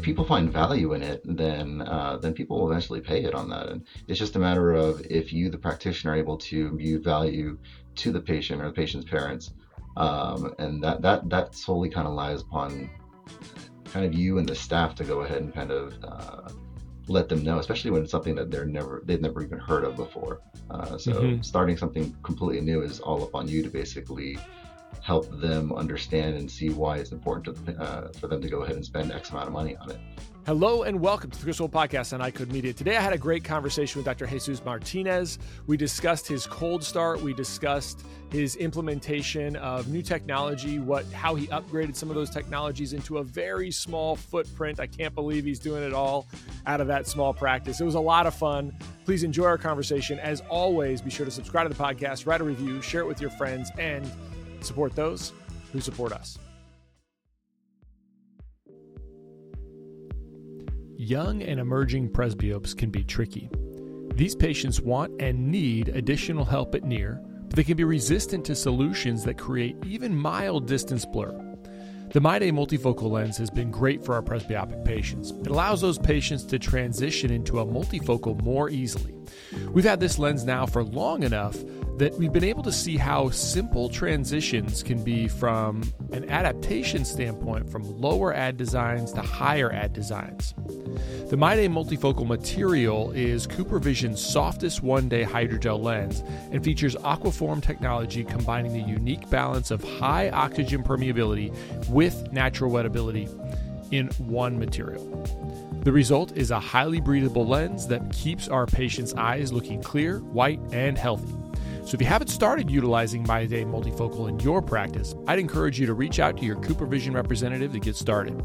if people find value in it, then uh, then people will eventually pay it on that. And it's just a matter of if you, the practitioner, are able to view value to the patient or the patient's parents, um, and that that that solely kind of lies upon kind of you and the staff to go ahead and kind of uh, let them know, especially when it's something that they're never they've never even heard of before. Uh, so mm-hmm. starting something completely new is all up on you to basically help them understand and see why it's important to, uh, for them to go ahead and spend X amount of money on it. Hello and welcome to the Chris Wolfe Podcast on EyeCode Media. Today I had a great conversation with Dr. Jesus Martinez. We discussed his cold start. We discussed his implementation of new technology, what how he upgraded some of those technologies into a very small footprint. I can't believe he's doing it all out of that small practice. It was a lot of fun. Please enjoy our conversation. As always, be sure to subscribe to the podcast, write a review, share it with your friends, and support those who support us. Young and emerging presbyopes can be tricky. These patients want and need additional help at near, but they can be resistant to solutions that create even mild distance blur. The MyDay multifocal lens has been great for our presbyopic patients. It allows those patients to transition into a multifocal more easily. We've had this lens now for long enough that we've been able to see how simple transitions can be from an adaptation standpoint from lower ad designs to higher ad designs. The MyDay multifocal material is CooperVision's softest one day hydrogel lens and features Aquaform technology combining the unique balance of high oxygen permeability with natural wettability in one material. The result is a highly breathable lens that keeps our patients' eyes looking clear, white, and healthy. So if you haven't started utilizing MyDay multifocal in your practice, I'd encourage you to reach out to your CooperVision representative to get started.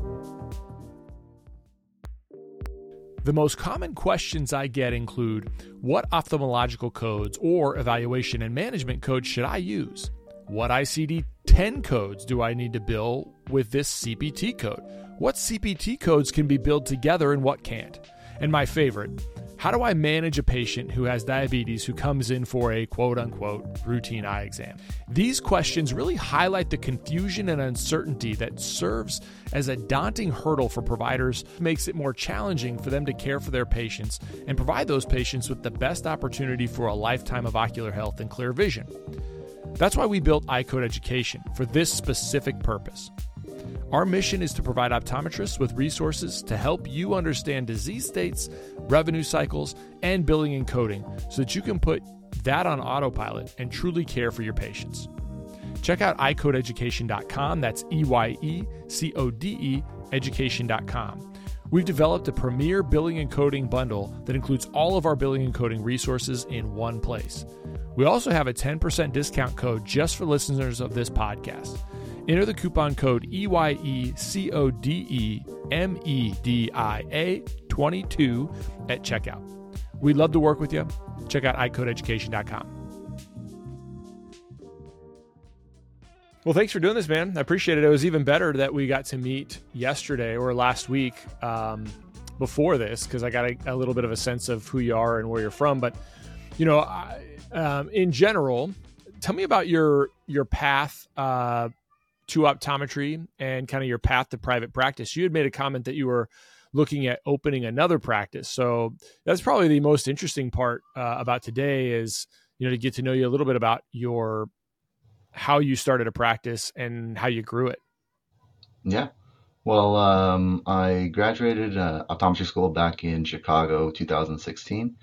The most common questions I get include what ophthalmological codes or evaluation and management codes should I use? What ICD 10 codes do I need to bill with this CPT code? What CPT codes can be billed together and what can't? And my favorite, how do I manage a patient who has diabetes who comes in for a quote unquote routine eye exam? These questions really highlight the confusion and uncertainty that serves as a daunting hurdle for providers, makes it more challenging for them to care for their patients and provide those patients with the best opportunity for a lifetime of ocular health and clear vision. That's why we built EyeCode Education for this specific purpose. Our mission is to provide optometrists with resources to help you understand disease states, revenue cycles, and billing and coding so that you can put that on autopilot and truly care for your patients. Check out eyecodeeducation.com. That's E Y E C O D E education.com. We've developed a premier billing and coding bundle that includes all of our billing and coding resources in one place. We also have a 10% discount code just for listeners of this podcast. Enter the coupon code EYECODEMEDIA22 at checkout. We'd love to work with you. Check out eyecodeeducation.com. Well, thanks for doing this, man. I appreciate it. It was even better that we got to meet yesterday or last week um, before this because I got a, a, little bit of a sense of who you are and where you're from. But, you know, I, um, in general, tell me about your your path uh, to optometry and kind of your path to private practice. You had made a comment that you were looking at opening another practice. So that's probably the most interesting part uh, about today is you know to get to know you a little bit about your how you started a practice and how you grew it. Yeah. Well, um, I graduated uh, optometry school back in Chicago, 2016.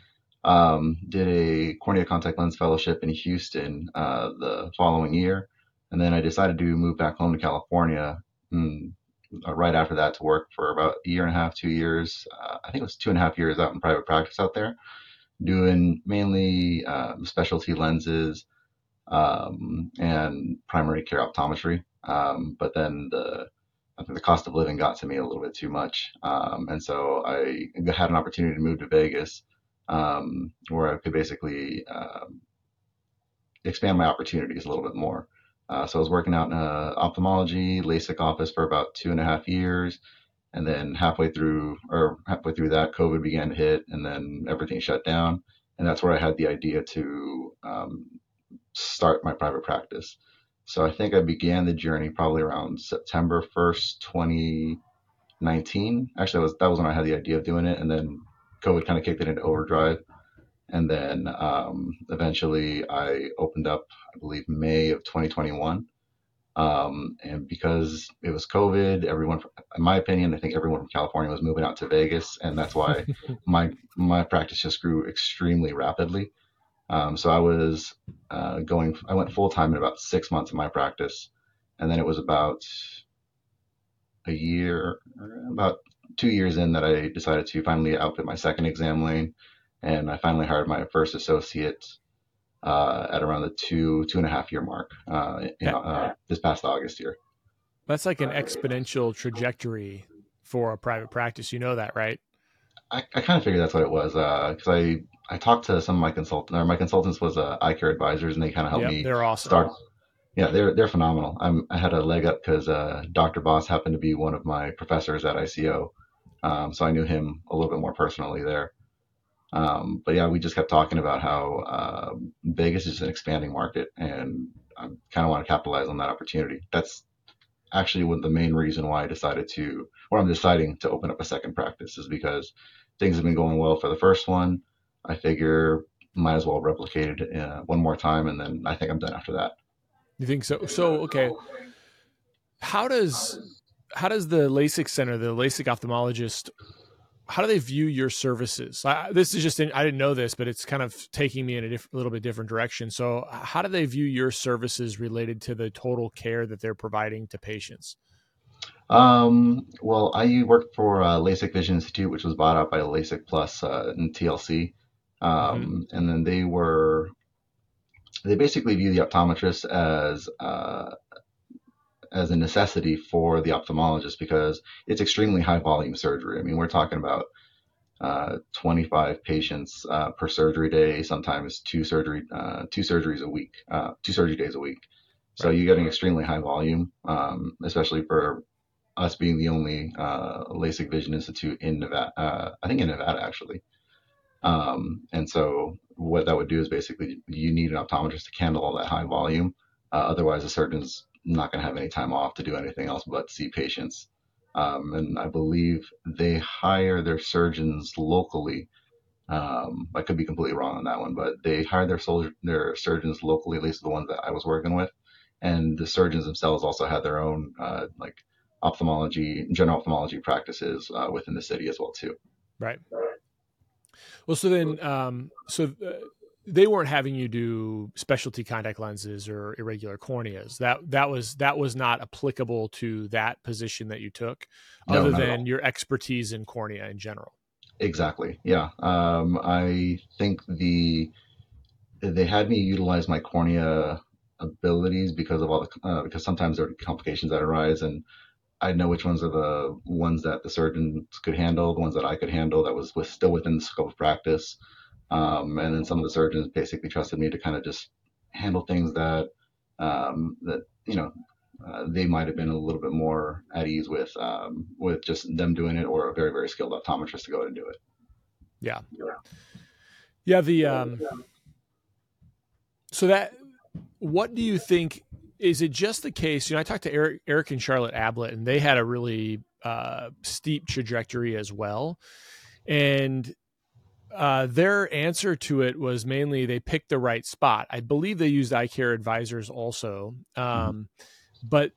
Um, did a cornea contact lens fellowship in Houston uh, the following year and then I decided to move back home to California mm, uh, right after that to work for about a year and a half, two years. Uh, I think it was two and a half years out in private practice out there, doing mainly um, specialty lenses um, and primary care optometry. Um, but then the I think the cost of living got to me a little bit too much, um, and so I had an opportunity to move to Vegas, um, where I could basically um, expand my opportunities a little bit more. Uh, so I was working out in a ophthalmology LASIK office for about two and a half years, and then halfway through or halfway through that, COVID began to hit, and then everything shut down, and that's where I had the idea to um, start my private practice. So I think I began the journey probably around September 1st, 2019. Actually, that was, that was when I had the idea of doing it. And then COVID kind of kicked it into overdrive. And then um, eventually I opened up, I believe, May of 2021. Um, and because it was COVID, everyone, in my opinion, I think everyone from California was moving out to Vegas, and that's why my my practice just grew extremely rapidly. Um, so I was uh, going, I went full time in about six months of my practice, and then it was about a year, about two years in that I decided to finally outfit my second exam lane, and I finally hired my first associate uh, at around the two two and a half year mark uh, in, uh, this past August year. That's like an exponential trajectory for a private practice. You know that, right? I, I kind of figured that's what it was because uh, I I talked to some of my consultants. Or my consultants was uh, eye care advisors, and they kind of helped yep, me. They're awesome. Start. Yeah, they're they're phenomenal. I'm I had a leg up because uh, Dr. Boss happened to be one of my professors at ICO, um, so I knew him a little bit more personally there. Um, but yeah, we just kept talking about how uh, Vegas is an expanding market, and I kind of want to capitalize on that opportunity. That's actually one of the main reason why I decided to, or I'm deciding to open up a second practice, is because things have been going well for the first one. I figure might as well replicate it uh, one more time, and then I think I'm done after that. You think so? So okay, how does how does the LASIK center, the LASIK ophthalmologist, how do they view your services? I, this is just in, I didn't know this, but it's kind of taking me in a diff, little bit different direction. So, how do they view your services related to the total care that they're providing to patients? Um, well, I worked for uh, LASIK Vision Institute, which was bought out by LASIK Plus uh, and TLC, um, mm-hmm. and then they were they basically view the optometrist as uh, as a necessity for the ophthalmologist because it's extremely high volume surgery. I mean, we're talking about uh, 25 patients uh, per surgery day, sometimes two surgery uh, two surgeries a week, uh, two surgery days a week. So right. you're getting extremely high volume, um, especially for us being the only uh, LASIK Vision Institute in Nevada. Uh, I think in Nevada actually. Um, and so what that would do is basically you need an optometrist to handle all that high volume. otherwise, the surgeons not going to have any time off to do anything else but see patients. Um, and I believe they hire their surgeons locally. Um, I could be completely wrong on that one, but they hire their soldier, their surgeons locally, at least the ones that I was working with. And the surgeons themselves also had their own uh, like ophthalmology, general ophthalmology practices uh, within the city as well too. Right. Well, so then, um, so uh, they weren't having you do specialty contact lenses or irregular corneas. That that was that was not applicable to that position that you took, no, other than your expertise in cornea in general. Exactly. Yeah. Um, I think the they had me utilize my cornea abilities because of all the uh, because sometimes there are complications that arise and I know which ones are the ones that the surgeons could handle, the ones that I could handle that was, was still within the scope of practice. Um, and then some of the surgeons basically trusted me to kind of just handle things that um, that you know uh, they might have been a little bit more at ease with um, with just them doing it, or a very very skilled optometrist to go and do it. Yeah, yeah. The um, so that what do you think? Is it just the case? You know, I talked to Eric, Eric and Charlotte Ablett, and they had a really uh, steep trajectory as well. And uh, their answer to it was mainly they picked the right spot. I believe they used eye care advisors also, um, mm-hmm. but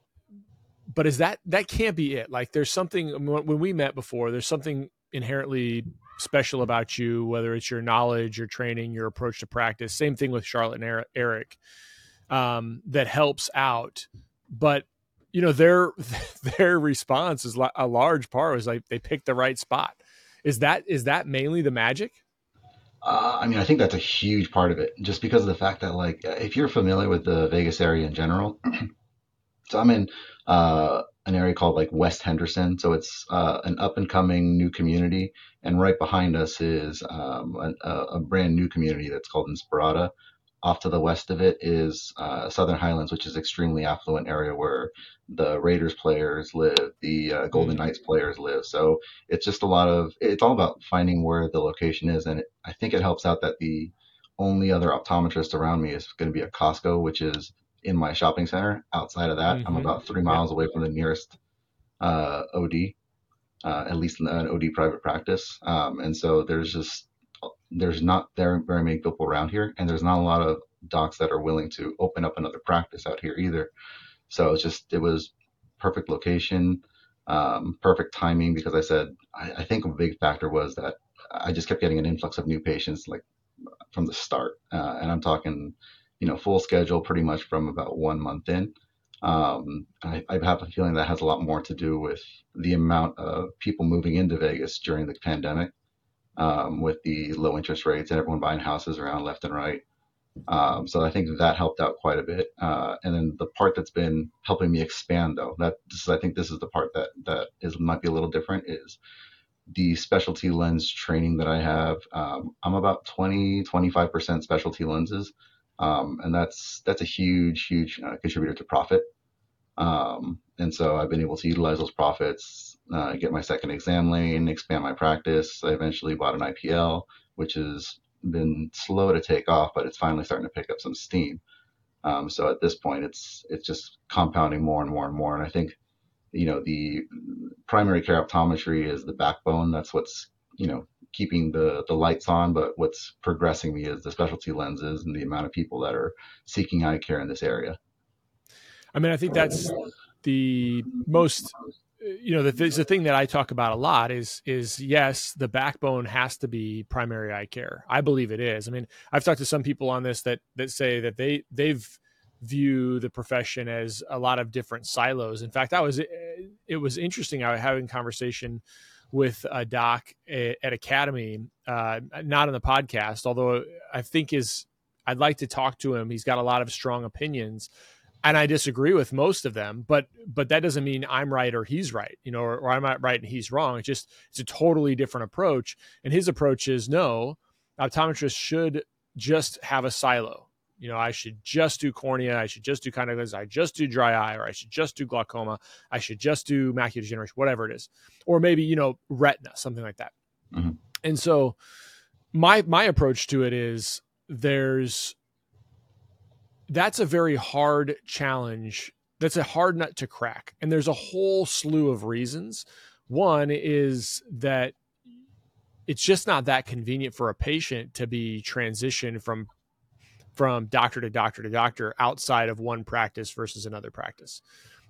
but is that that can't be it? Like there's something when we met before. There's something inherently special about you, whether it's your knowledge, your training, your approach to practice. Same thing with Charlotte and Eric, um, that helps out. But you know their their response is a large part was like they picked the right spot. Is that is that mainly the magic? Uh, I mean, I think that's a huge part of it, just because of the fact that, like, if you're familiar with the Vegas area in general, so I'm in uh, an area called like West Henderson, so it's uh, an up and coming new community, and right behind us is um, a, a, brand new community that's called Inspirada, off to the west of it is uh, Southern Highlands, which is extremely affluent area where the Raiders players live, the uh, Golden mm-hmm. Knights players live. So it's just a lot of it's all about finding where the location is, and it, I think it helps out that the only other optometrist around me is going to be a Costco, which is in my shopping center. Outside of that, mm-hmm. I'm about three miles away from the nearest uh, OD, uh, at least an OD private practice. Um, and so there's just there's not there very many people around here, and there's not a lot of docs that are willing to open up another practice out here either. So it's just it was perfect location, um, perfect timing because I said I, I, think a big factor was that I just kept getting an influx of new patients like from the start, uh, and I'm talking you know full schedule pretty much from about one month in. Um, I, I, have a feeling that has a lot more to do with the amount of people moving into Vegas during the pandemic, um, with the low interest rates and everyone buying houses around left and right. Um, so I think that helped out quite a bit. Uh, and then the part that's been helping me expand, though, that is, I think this is the part that that is might be a little different is the specialty lens training that I have. Um, I'm about 20, 25% specialty lenses. Um, and that's, that's a huge, huge uh, contributor to profit. Um, and so I've been able to utilize those profits, uh, get my second exam lane, expand my practice. I eventually bought an IPL, which has been slow to take off, but it's finally starting to pick up some steam. Um, so at this point, it's it's just compounding more and more and more. And I think, you know, the primary care optometry is the backbone. That's what's you know keeping the the lights on. But what's progressing me is the specialty lenses and the amount of people that are seeking eye care in this area. I mean, I think that's the most you know the, the thing that i talk about a lot is is yes the backbone has to be primary eye care. I believe it is. I mean i've talked to some people on this that that say that they they've view the profession as a lot of different silos. In fact i was it was interesting i was having conversation with a doc at academy uh, not on the podcast although i think is i'd like to talk to him. He's got a lot of strong opinions and I disagree with most of them, but but that doesn't mean I'm right or he's right, you know, or, or I'm not right and he's wrong. It's just it's a totally different approach. And his approach is no, optometrists should just have a silo. You know, I should just do cornea, I should just do contact lenses, I just do dry eye, or I should just do glaucoma, I should just do macular degeneration, whatever it is, or maybe you know retina, something like that. Mm-hmm. And so, my my approach to it is there's that's a very hard challenge. That's a hard nut to crack. And there's a whole slew of reasons. One is that it's just not that convenient for a patient to be transitioned from from doctor to doctor to doctor outside of one practice versus another practice.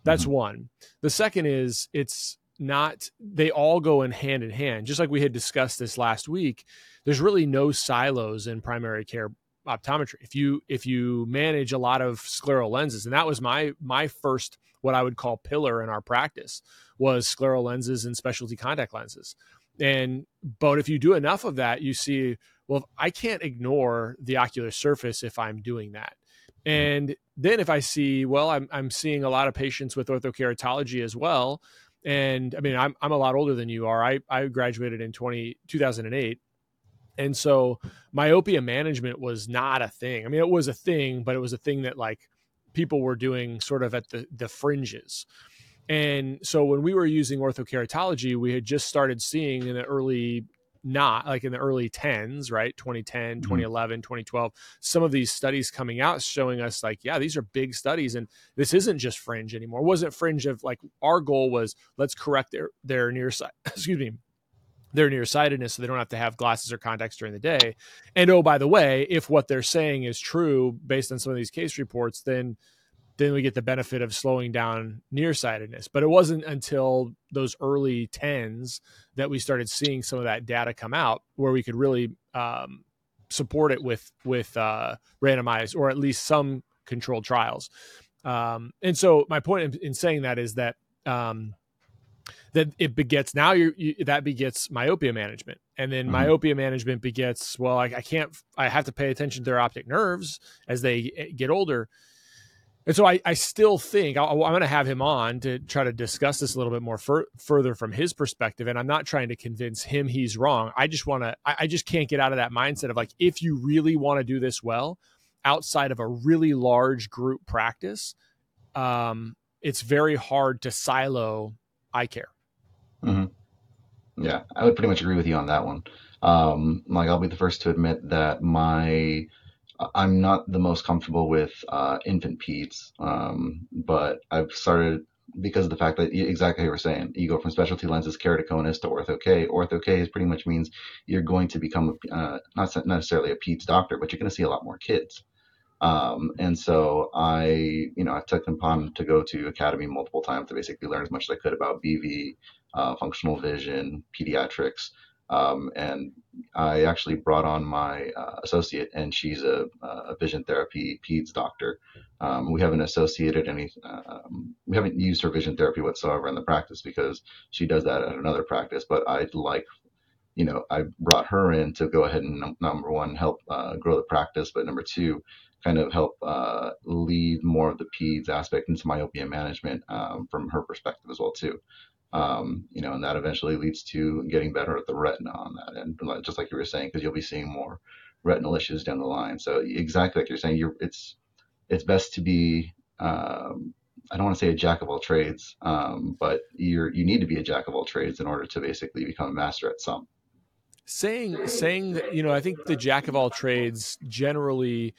That's mm-hmm. one. The second is it's not they all go in hand in hand. Just like we had discussed this last week, there's really no silos in primary care optometry. If you if you manage a lot of scleral lenses and that was my my first what i would call pillar in our practice was scleral lenses and specialty contact lenses. And but if you do enough of that you see well i can't ignore the ocular surface if i'm doing that. Hmm. And then if i see well i'm, I'm seeing a lot of patients with orthokeratology as well. And i mean i'm, I'm a lot older than you are. I, I graduated in 20, 2008 and so myopia management was not a thing. I mean, it was a thing, but it was a thing that like people were doing sort of at the the fringes. And so when we were using orthokeratology, we had just started seeing in the early not like in the early 10s, right? 2010, 2011, mm-hmm. 2012, some of these studies coming out showing us like, yeah, these are big studies and this isn't just fringe anymore. It wasn't fringe of like our goal was let's correct their their near side, excuse me, their nearsightedness so they don't have to have glasses or contacts during the day. And oh, by the way, if what they're saying is true based on some of these case reports, then then we get the benefit of slowing down nearsightedness. But it wasn't until those early tens that we started seeing some of that data come out where we could really um, support it with with uh, randomized or at least some controlled trials. Um, and so my point in, in saying that is that um, that it begets now you that begets myopia management. And then mm-hmm. myopia management begets well I, I, can't i have to pay attention to their optic nerves as they eh, get older. And so i, I still think i am going to have him on to try to discuss this a little bit more fur, further from his perspective. And i'm not trying to convince him he's wrong. I just want to I, I just can't get out of that mindset of like if you really want to do this well outside of a really large group practice um, it's very hard to silo eye care Mm-hmm. Yeah, I would pretty much agree with you on that one. Um, like I'll be the first to admit that my I'm not the most comfortable with uh, infant peds, um, but I've started because of the fact that exactly you were saying, you go from specialty lenses keratoconus to ortho K. Ortho K is pretty much means you're going to become uh, not necessarily a peds doctor, but you're going to see a lot more kids. Um, and so I, you know, I took upon to go to academy multiple times to basically learn as much as I could about BV, uh, functional vision, pediatrics. Um, and I actually brought on my uh, associate, and she's a, a, vision therapy peds doctor. Um, we haven't associated any, um, we haven't used her vision therapy whatsoever in the practice because she does that at another practice. But I'd like, you know, I brought her in to go ahead and number one help uh, grow the practice, but number two, kind of help uh, lead more of the peds aspect into myopia management um, from her perspective as well too. Um, you know, and that eventually leads to getting better at the retina on that end, just like you were saying, because you'll be seeing more retinal issues down the line. So exactly like you're saying, you're it's it's best to be um, I don't want to say a jack of all trades, um, but you're you need to be a jack of all trades in order to basically become a master at some. Saying saying that you know, I think the jack of all trades generally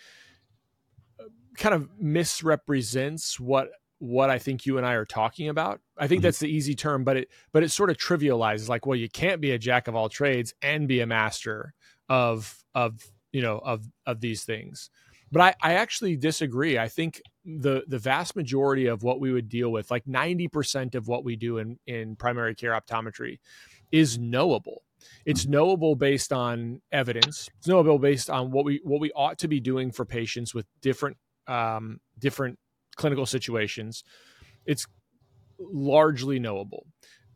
kind of misrepresents what what I think you and I are talking about. I think mm-hmm. that's the easy term, but it but it sort of trivializes like, well, you can't be a jack of all trades and be a master of of you know of of these things. But I, I actually disagree. I think the the vast majority of what we would deal with, like 90% of what we do in, in primary care optometry, is knowable. It's mm-hmm. knowable based on evidence. It's knowable based on what we what we ought to be doing for patients with different um, different clinical situations, it's largely knowable.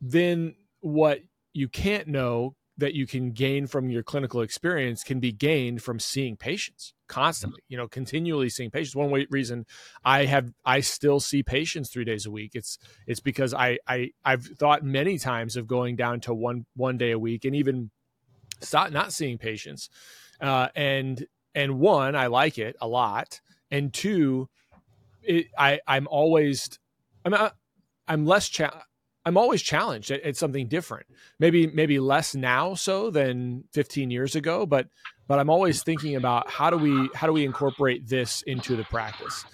Then what you can't know that you can gain from your clinical experience can be gained from seeing patients constantly you know continually seeing patients. One way, reason i have i still see patients three days a week it's it's because i i i've thought many times of going down to one one day a week and even stop not seeing patients. Uh, and and one i like it a lot and two, it, I I'm always I'm uh, I'm less cha- I'm always challenged at, at, something different. Maybe maybe less now so than 15 years ago, but but I'm always thinking about how do we how do we incorporate this into the practice.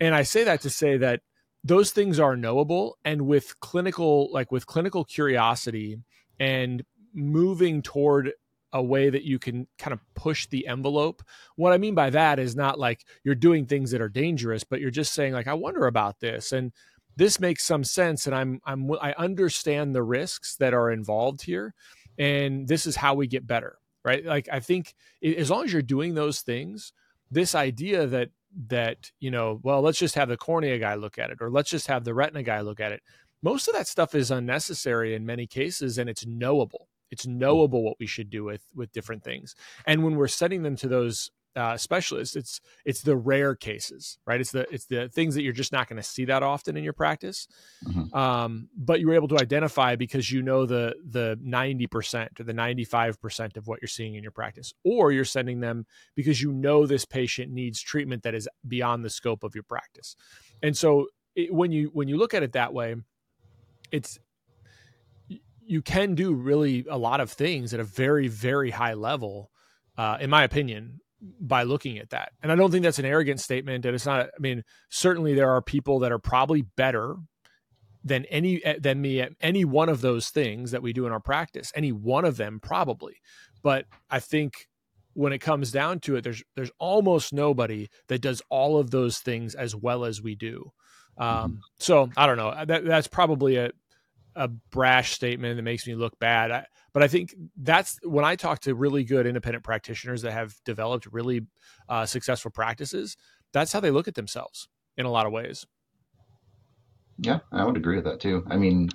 And I say that to say that those things are knowable and with clinical like with clinical curiosity and moving toward a way that you can kind of push the envelope. What I mean by that is not like you're doing things that are dangerous, but you're just saying like I wonder about this and this makes some sense and I'm I'm I understand the risks that are involved here and this is how we get better, right? Like I think as long as you're doing those things, this idea that that, you know, well, let's just have the cornea guy look at it or let's just have the retina guy look at it. Most of that stuff is unnecessary in many cases and it's knowable it's knowable what we should do with with different things. And when we're sending them to those uh, specialists, it's it's the rare cases, right? It's the it's the things that you're just not going to see that often in your practice. Mm-hmm. Um, but you're able to identify because you know the the ninety percent or the ninety five percent of what you're seeing in your practice, or you're sending them because you know this patient needs treatment that is beyond the scope of your practice. And so it, when you when you look at it that way, it's you can do really a lot of things at a very very high level uh, in my opinion by looking at that. And i don't think that's an arrogant statement and it's not i mean certainly there are people that are probably better than any eh, than me at any one of those things that we do in our practice any one of them probably. But i think when it comes down to it there's there's almost nobody that does all of those things as well as we do. Um, mm-hmm. so i don't know. That, that's probably a, a brash statement that makes me look bad. I, but I think that's when I talk to really good independent practitioners that have developed really uh, successful practices. That's how they look at themselves in a lot of ways. Yeah, I would agree with that too. I mean,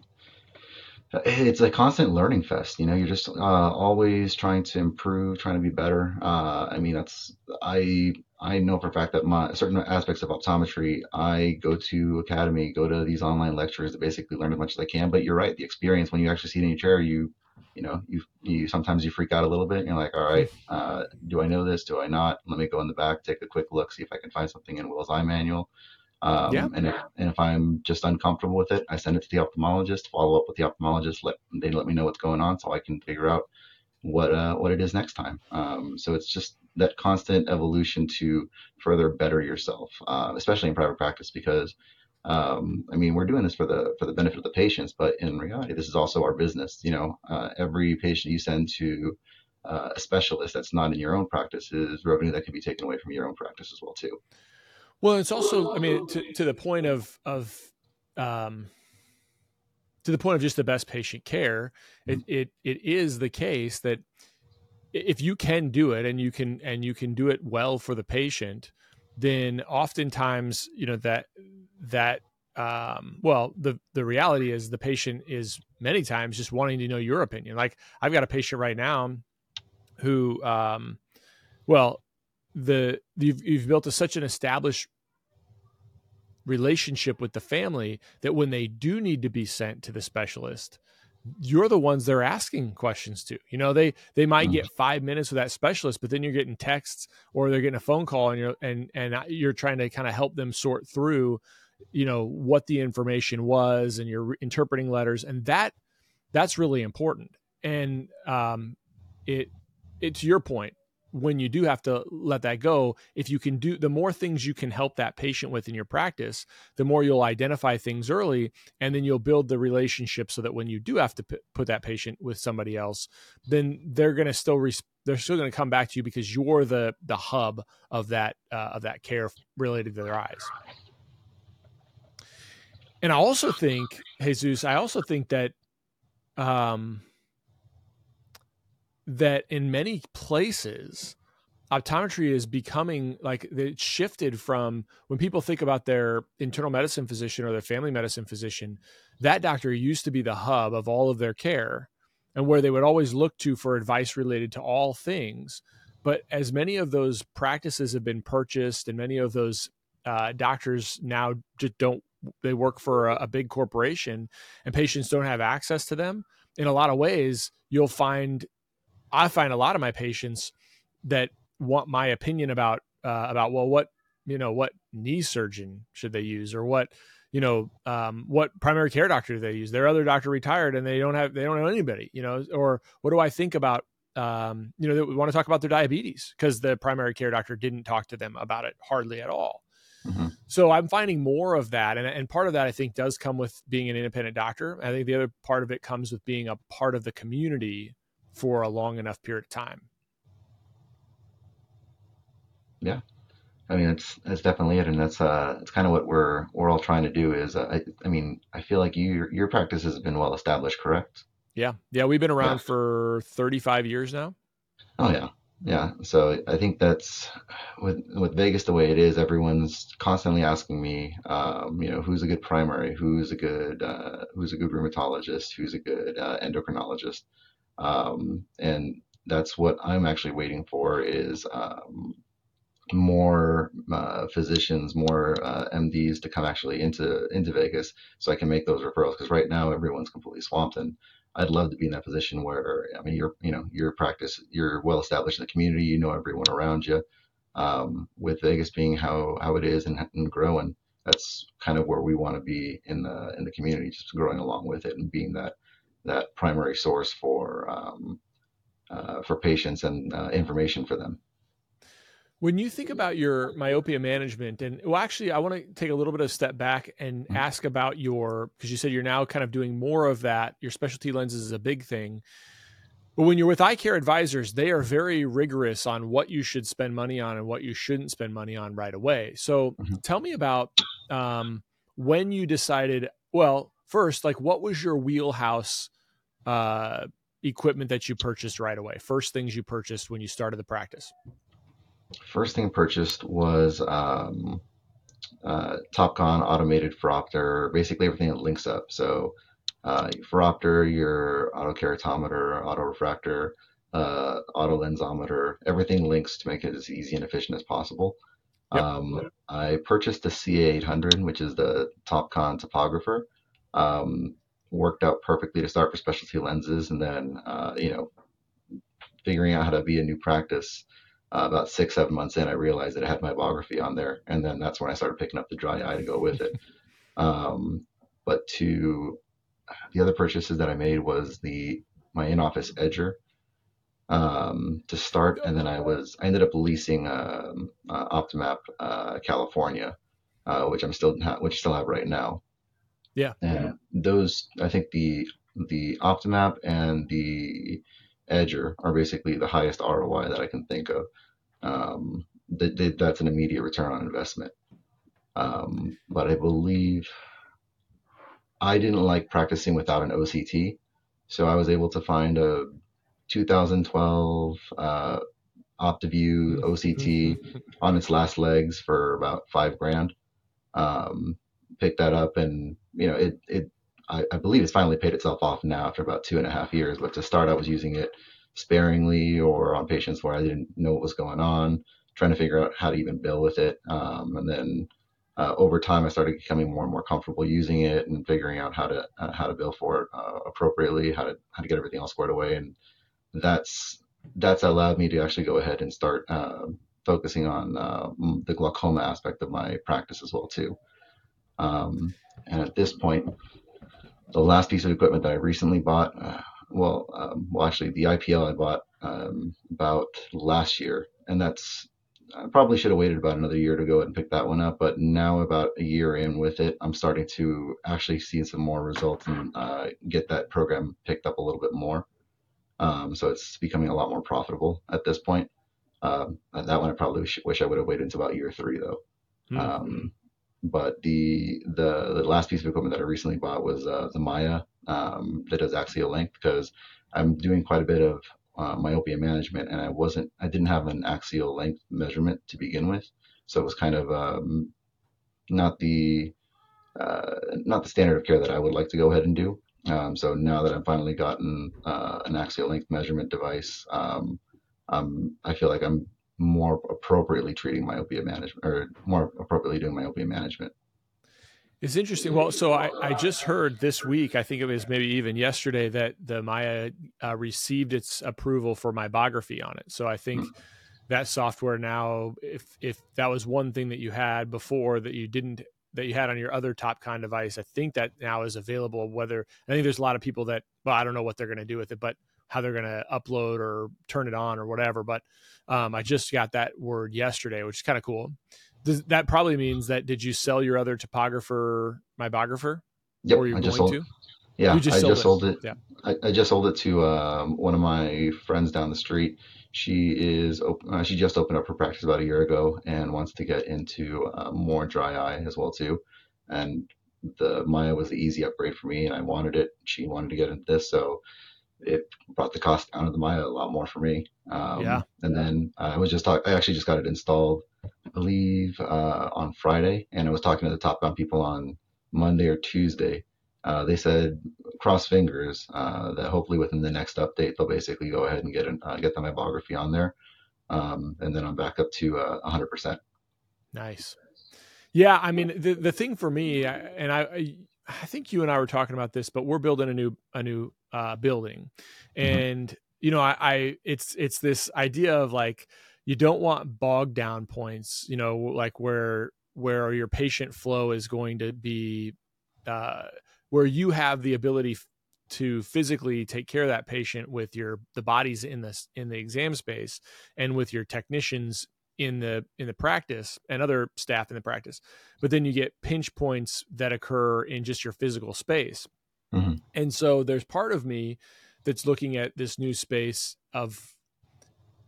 it's a constant learning fest. You know, you're just uh, always trying to improve, trying to be better. Uh, I mean, that's I I know for a fact that my certain aspects of optometry, I go to academy, go to these online lectures to basically learn as much as I can. But you're right, the experience when you actually see it in your chair, you you know, you you sometimes you freak out a little bit. You're like, all right, uh, do I know this? Do I not? Let me go in the back, take a quick look, see if I can find something in Wills eye manual. Um, yeah. And if and if I'm just uncomfortable with it, I send it to the ophthalmologist. Follow up with the ophthalmologist. Let they let me know what's going on, so I can figure out what uh, what it is next time. Um, so it's just that constant evolution to further better yourself, uh, especially in private practice, because um, I mean we're doing this for the for the benefit of the patients, but in reality, this is also our business. You know, uh, every patient you send to uh, a specialist that's not in your own practice is revenue that can be taken away from your own practice as well too. Well, it's also, I mean, to, to the point of of um, to the point of just the best patient care, it, mm-hmm. it it is the case that if you can do it and you can and you can do it well for the patient, then oftentimes you know that that um, well the the reality is the patient is many times just wanting to know your opinion. Like I've got a patient right now who um, well the you've, you've built a, such an established relationship with the family that when they do need to be sent to the specialist you're the ones they're asking questions to. You know they they might get mm. five minutes with that specialist but then you're getting texts or they're getting a phone call and you're and and you're trying to kind of help them sort through you know what the information was and you're interpreting letters. And that that's really important. And um it it's your point when you do have to let that go, if you can do the more things you can help that patient with in your practice, the more you'll identify things early and then you'll build the relationship so that when you do have to p- put that patient with somebody else, then they're going to still res- they're still going to come back to you because you're the the hub of that uh, of that care related to their eyes. And I also think, Jesus, I also think that um that in many places optometry is becoming like it shifted from when people think about their internal medicine physician or their family medicine physician that doctor used to be the hub of all of their care and where they would always look to for advice related to all things. But as many of those practices have been purchased and many of those uh, doctors now just don't they work for a, a big corporation and patients don't have access to them in a lot of ways you'll find I find a lot of my patients that want my opinion about uh, about well, what you know, what knee surgeon should they use, or what you know, um, what primary care doctor do they use? Their other doctor retired, and they don't have they don't know anybody, you know, or what do I think about um, you know, they want to talk about their diabetes because the primary care doctor didn't talk to them about it hardly at all. Mm-hmm. So I'm finding more of that, and, and part of that I think does come with being an independent doctor. I think the other part of it comes with being a part of the community for a long enough period of time. Yeah. I mean, it's it's definitely it, and that's uh, it's kind of what we're we're all trying to do. Is uh, I, I mean, I feel like you your practice has been well established, correct? Yeah, yeah, we've been around yeah. for thirty five years now. Oh yeah, yeah. So I think that's with with Vegas the way it is. Everyone's constantly asking me, um, you know, who's a good primary, who's a good uh, who's a good rheumatologist, who's a good uh, endocrinologist. Um, and that's what I'm actually waiting for is um, more uh, physicians, more uh, MDs to come actually into into Vegas, so I can make those referrals. Because right now everyone's completely swamped, and I'd love to be in that position where I mean, you're you know your practice, you're well established in the community, you know everyone around you. Um, with Vegas being how how it is and, and growing, that's kind of where we want to be in the in the community, just growing along with it and being that that primary source for um, uh, for patients and uh, information for them. When you think about your myopia management, and well, actually, I want to take a little bit of a step back and mm-hmm. ask about your because you said you're now kind of doing more of that. Your specialty lenses is a big thing. But when you're with eye care advisors, they are very rigorous on what you should spend money on and what you shouldn't spend money on right away. So mm-hmm. tell me about um, when you decided, well, first, like what was your wheelhouse uh, equipment that you purchased right away? First things you purchased when you started the practice? First thing purchased was um, uh, Topcon automated phoropter, basically everything that links up. So uh, phoropter, your autokeratometer, autorefractor, uh, auto lensometer, everything links to make it as easy and efficient as possible. Yep. Um, I purchased the CA800, which is the Topcon topographer. Um, worked out perfectly to start for specialty lenses, and then uh, you know, figuring out how to be a new practice. Uh, about six, seven months in, I realized that I had my meibography on there, and then that's when I started picking up the dry eye to go with it. Um, but to the other purchases that I made was the my in-office edger. um, to start, and then I was I ended up leasing um, uh, Optomap uh, California, uh, which I'm still ha- which I still have right now. Yeah, and those I think the the Optomap and the Edger are basically the highest ROI that I can think of. Um, that, that's an immediate return on investment. Um, but I believe I didn't like practicing without an OCT, so I was able to find a 2012 uh, Optovue OCT on its last legs for about five grand. Um, picked that up, and you know it it I, I, believe it's finally paid itself off now after about two and a half years. But to start, I was using it sparingly or on patients where I didn't know what was going on, trying to figure out how to even bill with it, um, and then uh, over time, I started becoming more and more comfortable using it and figuring out how to uh, how to bill for it uh, appropriately, how to how to get everything all squared away, and that's that's allowed me to actually go ahead and start um, focusing on uh, the glaucoma aspect of my practice as well too. Um, and at this point, the last piece of equipment that I recently bought, uh, well, um, well, actually, the IPL I bought um, about last year, and that's I probably should have waited about another year to go and pick that one up, but now about a year in with it, I'm starting to actually see some more results and uh, get that program picked up a little bit more. Um, so it's becoming a lot more profitable at this point. Um, that one I probably wish, wish I would have waited until about year three though. Mm-hmm. Um, but the, the the last piece of equipment that I recently bought was uh, the Myah um, that does axial length because I'm doing quite a bit of uh, myopia management, and I wasn't, I didn't have an axial length measurement to begin with, so it was kind of um, not the uh, not the standard of care that I would like to go ahead and do. Um, so now that I've finally gotten uh, an axial length measurement device, um, I feel like I'm more appropriately treating myopia management or more appropriately doing myopia management. It's interesting. Well, so I, I just heard this week, I think it was maybe even yesterday, that the Myah uh, received its approval for meibography on it. So I think mm. that software now, if if that was one thing that you had before that you didn't that you had on your other Topcon device, I think that now is available. Whether I think there's a lot of people that, well, I don't know what they're going to do with it, but how they're going to upload or turn it on or whatever. But um, I just got that word yesterday, which is kind of cool. Does, that probably means that did you sell your other topographer meibographer? Yep, or you're I just going sold, to? Yeah, just I just it? sold it. Yeah. I, I, just sold it to um, one of my friends down the street. She is uh, she just opened up her practice about a year ago and wants to get into uh, more dry eye as well too. And the Myah was the easy upgrade for me, and I wanted it. She wanted to get into this, so it brought the cost down of the Myah a lot more for me. Um, yeah. And then I was just talk- I actually just got it installed I believe, uh, on Friday, and I was talking to the Topcon people on Monday or Tuesday. Uh, they said, cross fingers, uh, that hopefully within the next update they'll basically go ahead and get an, uh, get the meibography on there, um, and then I'm back up to uh, 100%. Nice. Yeah, I mean the the thing for me, and I I think you and I were talking about this, but we're building a new a new uh, building, mm-hmm. and mm-hmm. you know I, I it's it's this idea of like you don't want bogged down points you know like where where your patient flow is going to be uh, where you have the ability f- to physically take care of that patient with your the bodies in this in the exam space and with your technicians in the in the practice and other staff in the practice but then you get pinch points that occur in just your physical space mm-hmm. and so there's part of me that's looking at this new space of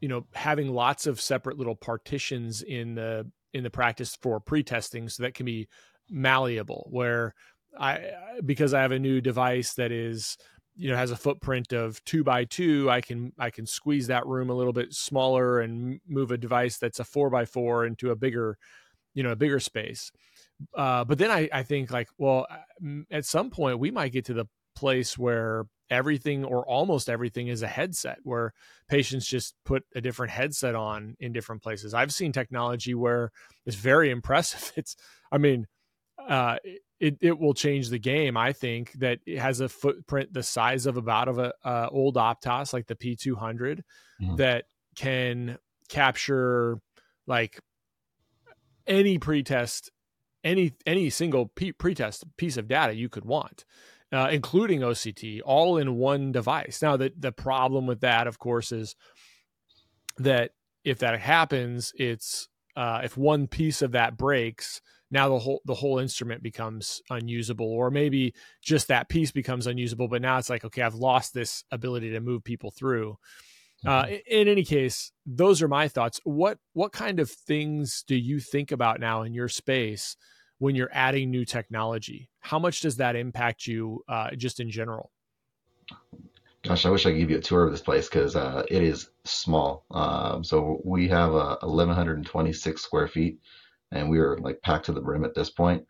you know having lots of separate little partitions in the in the practice for pre-testing so that can be malleable where i because i have a new device that is you know has a footprint of two by two i can i can squeeze that room a little bit smaller and move a device that's a four by four into a bigger you know a bigger space uh, but then I, I think like well at some point we might get to the place where everything or almost everything is a headset where patients just put a different headset on in different places. I've seen technology where it's very impressive. It's, I mean, uh, it, it will change the game. I think that it has a footprint the size of about of a uh, old Optos, like the P200, mm-hmm. that can capture like any pretest any any single p- pretest piece of data you could want, uh, including OCT, all in one device. Now, the the problem with that, of course, is that if that happens, it's uh, if one piece of that breaks, now the whole the whole instrument becomes unusable, or maybe just that piece becomes unusable. But now it's like, okay, I've lost this ability to move people through. Uh, mm-hmm. in any case, those are my thoughts. What what kind of things do you think about now in your space when you're adding new technology? How much does that impact you uh, just in general? Gosh, I wish I could give you a tour of this place because uh, it is small. Um, so we have uh, 1,126 square feet, and we are like packed to the brim at this point.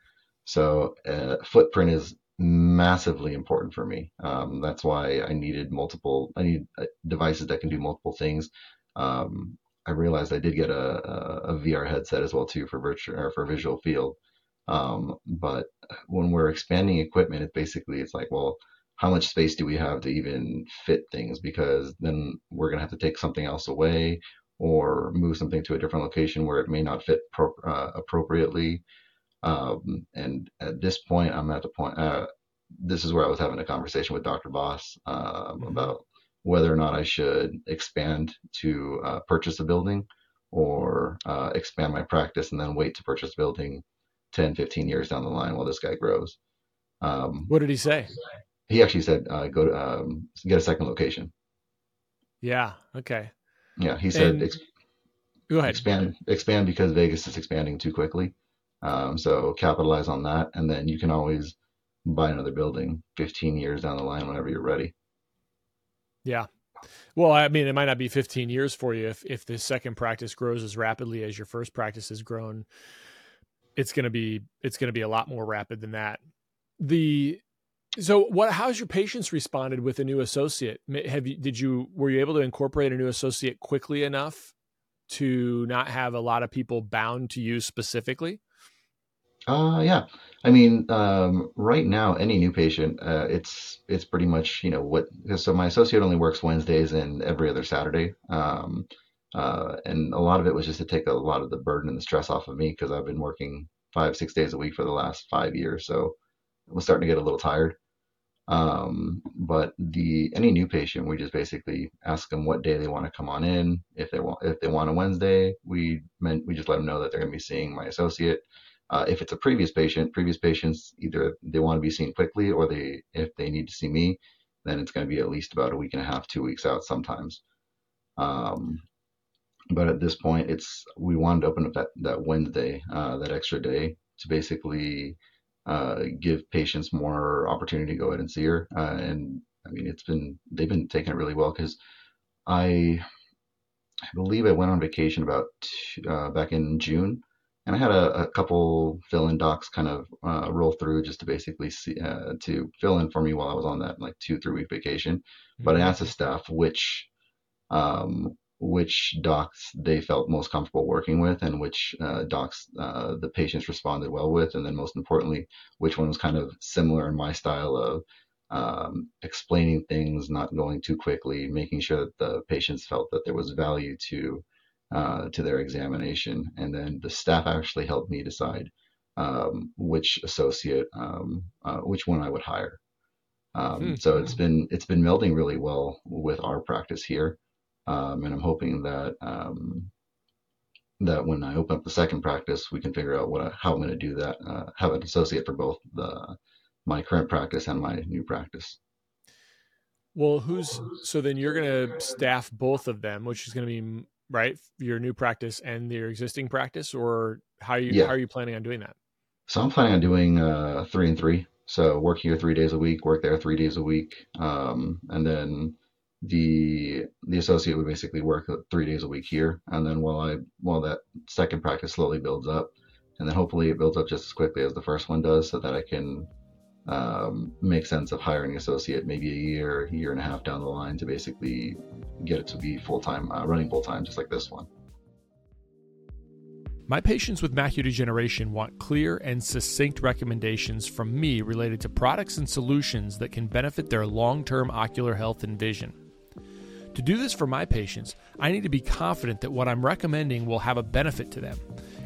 So uh, footprint is massively important for me. Um, that's why I needed multiple. I need uh, devices that can do multiple things. Um, I realized I did get a, a, VR headset as well too for virtual or for visual field. Um, but when we're expanding equipment, it basically it's like, well, how much space do we have to even fit things? Because then we're gonna have to take something else away or move something to a different location where it may not fit pro- uh, appropriately. Um, and at this point, I'm at the point. Uh, this is where I was having a conversation with Dr. Boss uh, mm-hmm. about whether or not I should expand to uh, purchase a building or uh, expand my practice and then wait to purchase a building 10, 15 years down the line while this guy grows. Um, what did he say? He actually said, uh, go to um, get a second location. Yeah. Okay. Yeah. He said, and, go ahead. Expand, expand because Vegas is expanding too quickly. Um, so capitalize on that, and then you can always buy another building 15 years down the line whenever you're ready. Yeah. Well, I mean, it might not be 15 years for you if if the second practice grows as rapidly as your first practice has grown. It's gonna be it's gonna be a lot more rapid than that. The so what? How's your patients responded with a new associate? Have you did you were you able to incorporate a new associate quickly enough to not have a lot of people bound to you specifically? Uh, yeah. I mean, um, right now, any new patient, uh, it's it's pretty much you know what. So my associate only works Wednesdays and every other Saturday, um, uh, and a lot of it was just to take a lot of the burden and the stress off of me because I've been working five six days a week for the last five years, so I was starting to get a little tired. Um, but the any new patient, we just basically ask them what day they want to come on in. If they want if they want a Wednesday, we meant we just let them know that they're going to be seeing my associate uh, if it's a previous patient, previous patients either they want to be seen quickly or they if they need to see me, then it's going to be at least about a week and a half, two weeks out sometimes. Um, but at this point, it's we wanted to open up that that Wednesday, uh, that extra day to basically uh, give patients more opportunity to go ahead and see her. Uh, and I mean, it's been they've been taking it really well because I I believe I went on vacation about uh, back in June and I had a, a couple fill-in docs kind of uh, roll through just to basically see uh, to fill in for me while I was on that like two three week vacation. Mm-hmm. But I asked the staff which um, which docs they felt most comfortable working with and which uh, docs uh, the patients responded well with, and then most importantly, which one was kind of similar in my style of um, explaining things, not going too quickly, making sure that the patients felt that there was value to uh, to their examination, and then the staff actually helped me decide um, which associate, um, uh, which one I would hire. Um, hmm. So it's been it's been melding really well with our practice here, um, and I'm hoping that um, that when I open up the second practice, we can figure out what how I'm going to do that. Uh, have an associate for both the my current practice and my new practice. Well, who's so then you're going to staff both of them, which is going to be right? Your new practice and your existing practice, or how are you yeah. how are you planning on doing that? So I'm planning on doing uh, three and three. So work here three days a week, work there three days a week, um, and then the the associate would basically work three days a week here, and then while I while that second practice slowly builds up, and then hopefully it builds up just as quickly as the first one does, so that I can um, make sense of hiring an associate maybe a year, year and a half down the line to basically get it to be full time, uh, running full time, just like this one. My patients with macular degeneration want clear and succinct recommendations from me related to products and solutions that can benefit their long term ocular health and vision. To do this for my patients, I need to be confident that what I'm recommending will have a benefit to them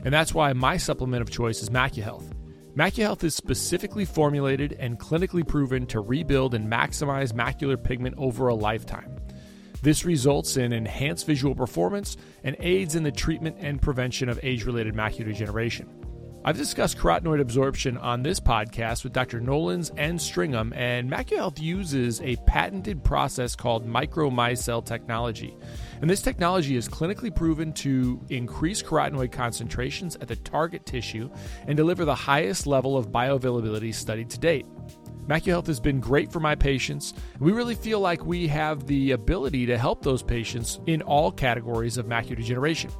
And that's why my supplement of choice is MacuHealth. MacuHealth is specifically formulated and clinically proven to rebuild and maximize macular pigment over a lifetime. This results in enhanced visual performance and aids in the treatment and prevention of age related macular degeneration. I've discussed carotenoid absorption on this podcast with Dr. Nolans and Stringham, and MacuHealth uses a patented process called micromicelle technology. And this technology is clinically proven to increase carotenoid concentrations at the target tissue and deliver the highest level of bioavailability studied to date. MacuHealth has been great for my patients. We really feel like we have the ability to help those patients in all categories of macular degeneration.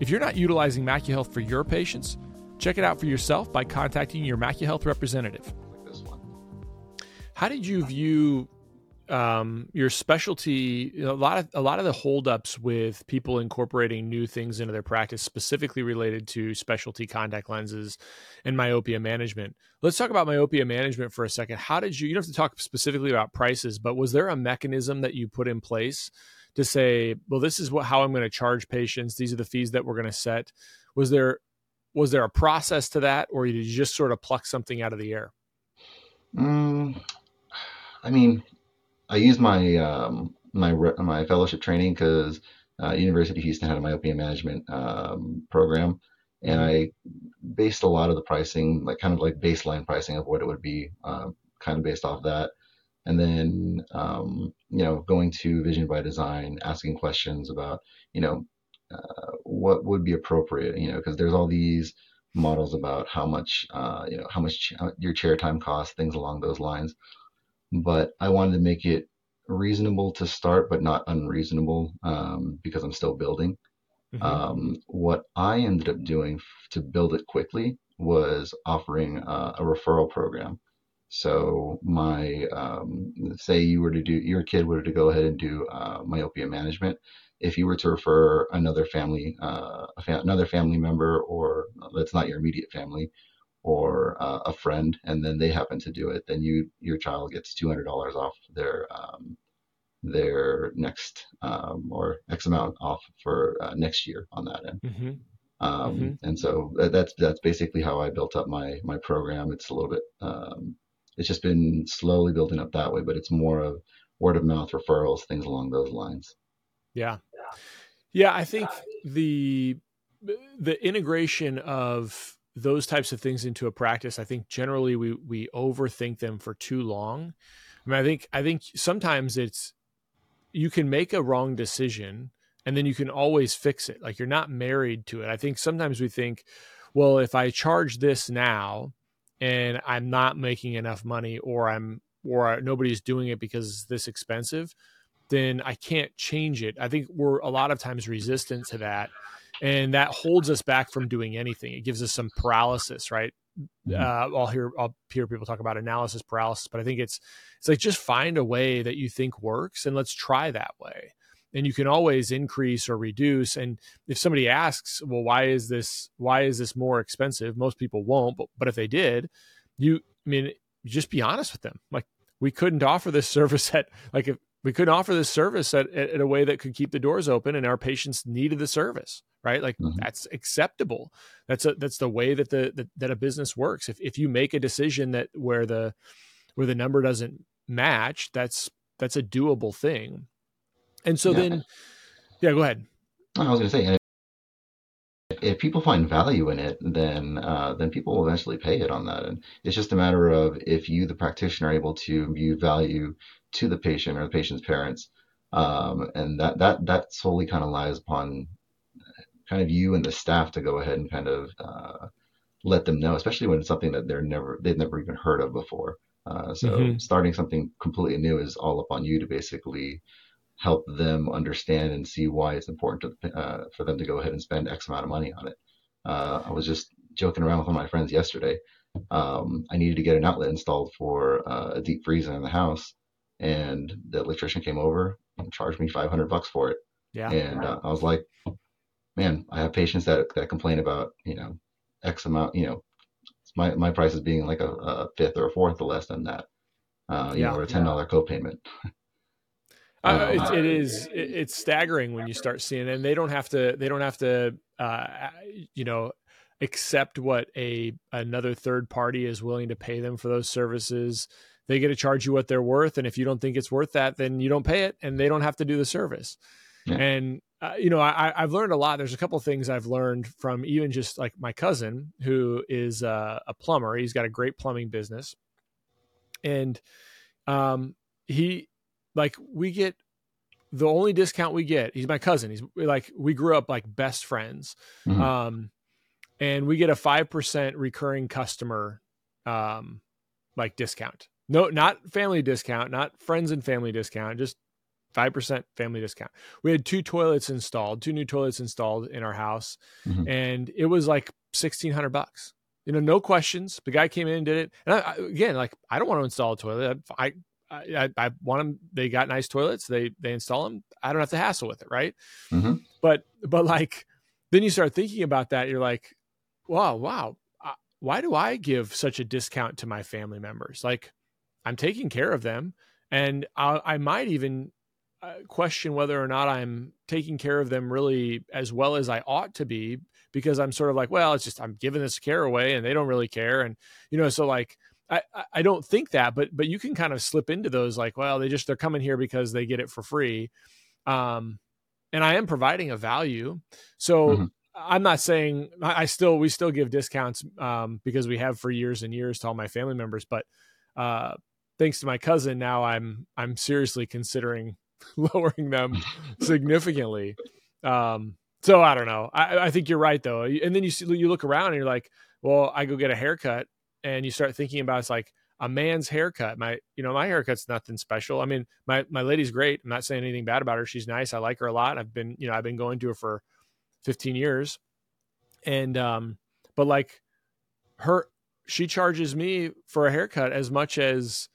If you're not utilizing MacuHealth for your patients, Check it out for yourself by contacting your MacuHealth representative. How did you view um, your specialty? You know, a lot of a lot of the holdups with people incorporating new things into their practice, specifically related to specialty contact lenses and myopia management. Let's talk about myopia management for a second. How did you? You don't have to talk specifically about prices, but was there a mechanism that you put in place to say, well, this is what how I'm going to charge patients. These are the fees that we're going to set. Was there was there a process to that, or did you just sort of pluck something out of the air? Mm, I mean, I used my um, my my fellowship training because uh, University of Houston had a myopia management um, program, and mm-hmm. I based a lot of the pricing, like kind of like baseline pricing of what it would be, uh, kind of based off that. And then, um, you know, going to Vision by Design, asking questions about, you know, uh, what would be appropriate, you know, because there's all these models about how much, uh, you know, how much your chair time costs, things along those lines. But I wanted to make it reasonable to start, but not unreasonable um, because I'm still building. Mm-hmm. Um, what I ended up doing to build it quickly was offering uh, a referral program. So my um, say you were to do your kid were to go ahead and do uh, myopia management, if you were to refer another family, uh, fa- another family member, or that's not your immediate family, or uh, a friend, and then they happen to do it, then you your child gets two hundred dollars off their um, their next um, or X amount off for uh, next year on that end. Mm-hmm. Um, mm-hmm. And so that's that's basically how I built up my my program. It's a little bit um, it's just been slowly building up that way, but it's more of word of mouth referrals, things along those lines. Yeah. Yeah, I think the the integration of those types of things into a practice, I think generally we we overthink them for too long. I mean, I think I think sometimes it's you can make a wrong decision and then you can always fix it. Like you're not married to it. I think sometimes we think, well, if I charge this now and I'm not making enough money or I'm or nobody's doing it because it's this expensive, then I can't change it. I think we're a lot of times resistant to that. And that holds us back from doing anything. It gives us some paralysis, right? Mm-hmm. Uh, I'll hear I'll hear people talk about analysis paralysis, but I think it's it's like just find a way that you think works and let's try that way. And you can always increase or reduce. And if somebody asks, well, why is this why is this more expensive? Most people won't, but but if they did, you I mean, just be honest with them. Like we couldn't offer this service at like if we couldn't offer this service at, at, a way that could keep the doors open and our patients needed the service right like mm-hmm. that's acceptable that's a that's the way that the, the, that a business works if, if you make a decision that where the where the number doesn't match that's that's a doable thing and so yeah. then yeah go ahead i was going to say if people find value in it, then uh, then people will eventually pay it on that. And it's just a matter of if you, the practitioner, are able to view value to the patient or the patient's parents, um, and that that that solely kind of lies upon kind of you and the staff to go ahead and kind of uh, let them know, especially when it's something that they're never they've never even heard of before. Uh, so mm-hmm. starting something completely new is all up on you to basically help them understand and see why it's important to, uh, for them to go ahead and spend X amount of money on it. Uh, I was just joking around with one of my friends yesterday. Um, I needed to get an outlet installed for uh, a deep freezer in the house, and the electrician came over and charged me 500 bucks for it. Yeah. And uh, I was like, man, I have patients that that complain about you know X amount, you know, my my price is being like a, a fifth or a fourth or less than that, uh, you yeah, know, or a ten dollar yeah. copayment. Uh, it, it is it's staggering when you start seeing it and they don't have to they don't have to uh, you know accept what a another third party is willing to pay them for those services. They get to charge you what they're worth, and if you don't think it's worth that, then you don't pay it, and they don't have to do the service. Yeah. And uh, you know, I, I've learned a lot. There's a couple of things I've learned from even just like my cousin, who is uh, a plumber. He's got a great plumbing business, and um, he like we get the only discount we get. He's my cousin. He's like we grew up like best friends. Mm-hmm. Um, and we get a 5% recurring customer um like discount. No, not family discount, not friends and family discount, just 5% family discount. We had two toilets installed, two new toilets installed in our house, mm-hmm. and it was like 1600 bucks. You know, no questions. The guy came in and did it. And I, again, like I don't want to install a toilet. I I, I, want them. They got nice toilets. They they install them. I don't have to hassle with it, right? Mm-hmm. But but like then you start thinking about that. You're like, wow, wow. Why do I give such a discount to my family members? Like I'm taking care of them, and I, I might even uh, question whether or not I'm taking care of them really as well as I ought to be because I'm sort of like, well, it's just I'm giving this care away and they don't really care, and you know, so like I, I don't think that, but but you can kind of slip into those like, well, they just they're coming here because they get it for free, um, and I am providing a value. So mm-hmm. I'm not saying I still we still give discounts um, because we have for years and years to all my family members, but uh, thanks to my cousin, now I'm I'm seriously considering lowering them significantly. Um, so I don't know. I, I think you're right though, and then you see, you look around and you're like, well, I go get a haircut and you start thinking about it's like a man's haircut. My, you know, my haircut's nothing special. I mean, my my lady's great. I'm not saying anything bad about her. She's nice. I like her a lot. I've been, you know, I've been going to her for 15 years. And um, but like her she charges me for a haircut as much as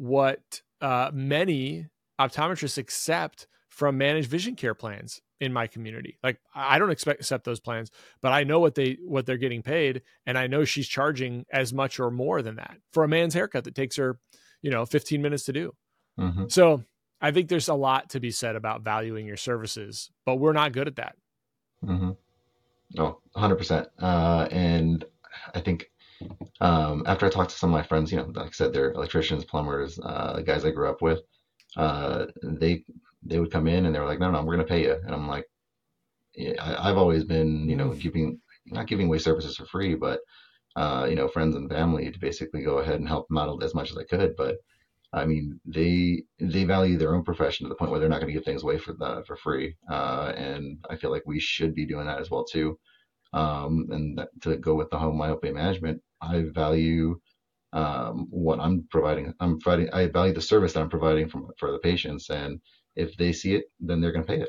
what uh many optometrists accept from managed vision care plans in my community. Like I don't expect accept those plans, but I know what they what they're getting paid and I know she's charging as much or more than that for a man's haircut that takes her, you know, 15 minutes to do. Mm-hmm. So, I think there's a lot to be said about valuing your services, but we're not good at that. Mm-hmm. Oh, 100%. Uh, and I think um, after I talked to some of my friends, you know, like I said, they're electricians, plumbers, uh, guys I grew up with. Uh, they they would come in and they were like, no, no, we're going to pay you. And I'm like, yeah, I, have always been, you know, mm. giving, not giving away services for free, but, uh, you know, friends and family to basically go ahead and help them out as much as I could. But I mean, they, they value their own profession to the point where they're not going to give things away for the, for free. Uh, and I feel like we should be doing that as well too. Um, and that, to go with the home myopia management, I value, um, what I'm providing. I'm providing, I value the service that I'm providing from, for the patients and, if they see it, then they're going to pay it.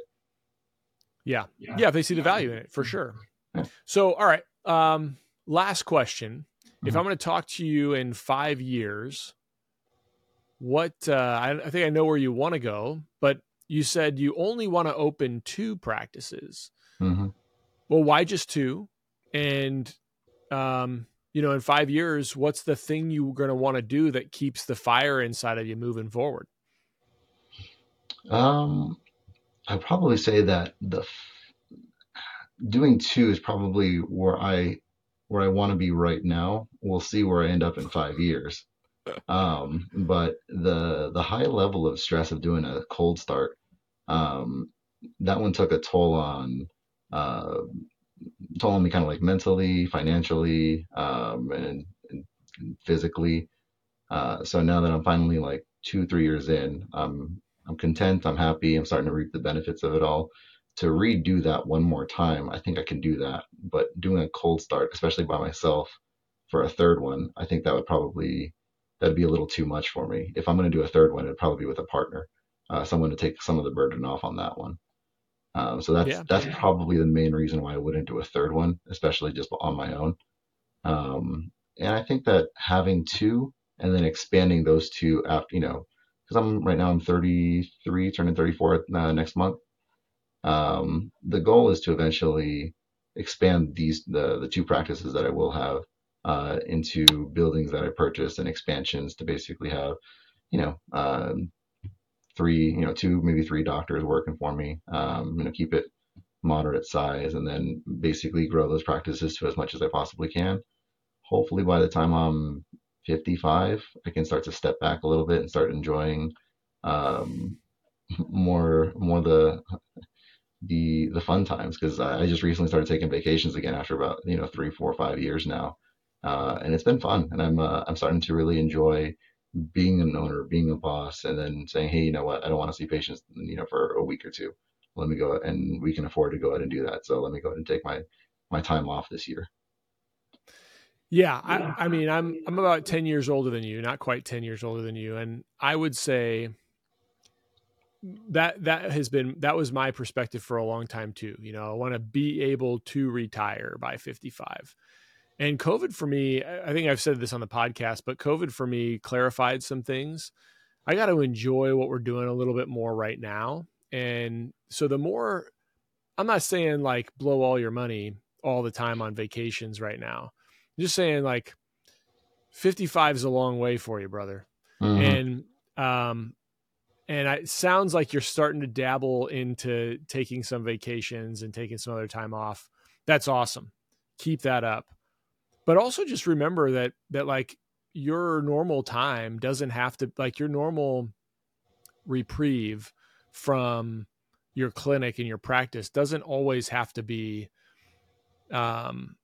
Yeah. yeah. Yeah. If they see the value in it, for sure. Yeah. So, all right. Um, last question. Mm-hmm. If I'm going to talk to you in five years, what, uh, I, I think I know where you want to go, but you said you only want to open two practices. Mm-hmm. Well, why just two? And, um, you know, in five years, what's the thing you're going to want to do that keeps the fire inside of you moving forward? Um, I'd probably say that the doing two is probably where I where I want to be right now. We'll see where I end up in five years. Um, but the the high level of stress of doing a cold start, um, that one took a toll on uh, toll on me kind of like mentally, financially, um, and, and physically. Uh, so now that I'm finally like two, three years in, I'm I'm content. I'm happy. I'm starting to reap the benefits of it all. To redo that one more time, I think I can do that. But doing a cold start, especially by myself, for a third one, I think that would probably that'd be a little too much for me. If I'm going to do a third one, it'd probably be with a partner, uh, someone to take some of the burden off on that one. Um, so that's yeah, that's probably the main reason why I wouldn't do a third one, especially just on my own. Um, and I think that having two and then expanding those two after, you know, because I'm right now I'm 33, turning 34 uh, next month. Um, the goal is to eventually expand these the the two practices that I will have uh, into buildings that I purchase and expansions to basically have, you know, um, three, you know, two maybe three doctors working for me. Um, you know, keep it moderate size, and then basically grow those practices to as much as I possibly can. Hopefully, by the time I'm 55, I can start to step back a little bit and start enjoying um, more more the the the fun times because I just recently started taking vacations again after about you know three, four, five years now, uh, and it's been fun. And I'm uh, I'm starting to really enjoy being an owner, being a boss, and then saying, hey, you know what, I don't want to see patients, you know, for a week or two. Let me go and we can afford to go ahead and do that. So let me go ahead and take my my time off this year. Yeah, I, I mean, I'm I'm about ten years older than you, not quite ten years older than you, and I would say that that has been that was my perspective for a long time too. You know, I want to be able to retire by 55. And COVID for me, I think I've said this on the podcast, but COVID for me clarified some things. I got to enjoy what we're doing a little bit more right now. And so the more I'm not saying like blow all your money all the time on vacations right now. I'm just saying like 55 is a long way for you, brother. Mm-hmm. And um and it sounds like you're starting to dabble into taking some vacations and taking some other time off. That's awesome. Keep that up. But also just remember that that like your normal time doesn't have to like your normal reprieve from your clinic and your practice doesn't always have to be um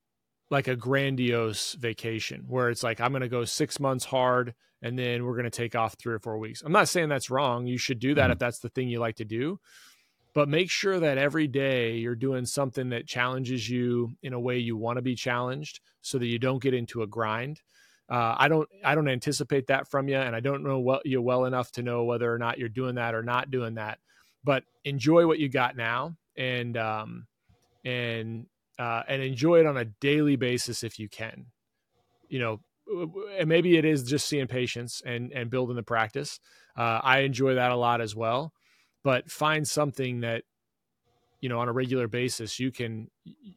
like a grandiose vacation where it's like I'm going to go 6 months hard and then we're going to take off 3 or 4 weeks. I'm not saying that's wrong. You should do that mm-hmm. if that's the thing you like to do. But make sure that every day you're doing something that challenges you in a way you want to be challenged so that you don't get into a grind. Uh, I don't I don't anticipate that from you, and I don't know what you well enough to know whether or not you're doing that or not doing that. But enjoy what you got now, and um, and uh, and enjoy it on a daily basis if you can. You know, and maybe it is just seeing patients and and building the practice. Uh, I enjoy that a lot as well, but find something that you know on a regular basis you can.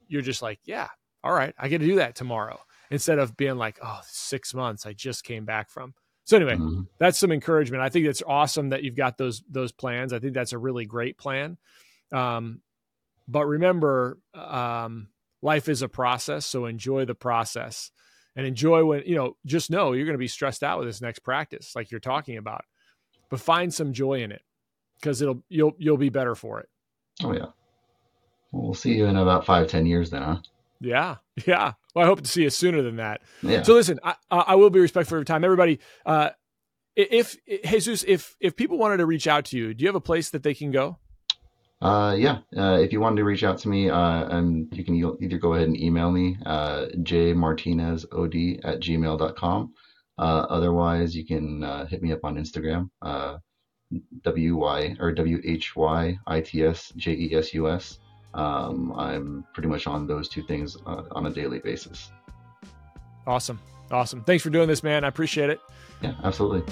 You're just like, yeah, all right, I get to do that tomorrow instead of being like, oh, six months I just came back from. So anyway, mm-hmm. that's some encouragement. I think it's awesome that you've got those those plans. I think that's a really great plan. Um, but remember, um, life is a process, so enjoy the process and enjoy when you know. Just know you're going to be stressed out with this next practice, like you're talking about, but find some joy in it because it'll you'll you'll be better for it. Oh yeah. Well, we'll see you in about five ten years then, huh? Yeah, yeah. Well, I hope to see you sooner than that. Yeah. So listen, I, I will be respectful of your time, everybody. Uh, if Jesus, if if people wanted to reach out to you, do you have a place that they can go? Uh, yeah. Uh, if you wanted to reach out to me, uh, and you can either go ahead and email me, uh, jmartinezod at gmail.com. Uh, otherwise, you can uh, hit me up on Instagram, uh, W-Y or W-H-Y-I-T-S-J-E-S-U-S. Um, I'm pretty much on those two things uh, on a daily basis. Awesome. Awesome. Thanks for doing this, man. I appreciate it. Yeah, absolutely.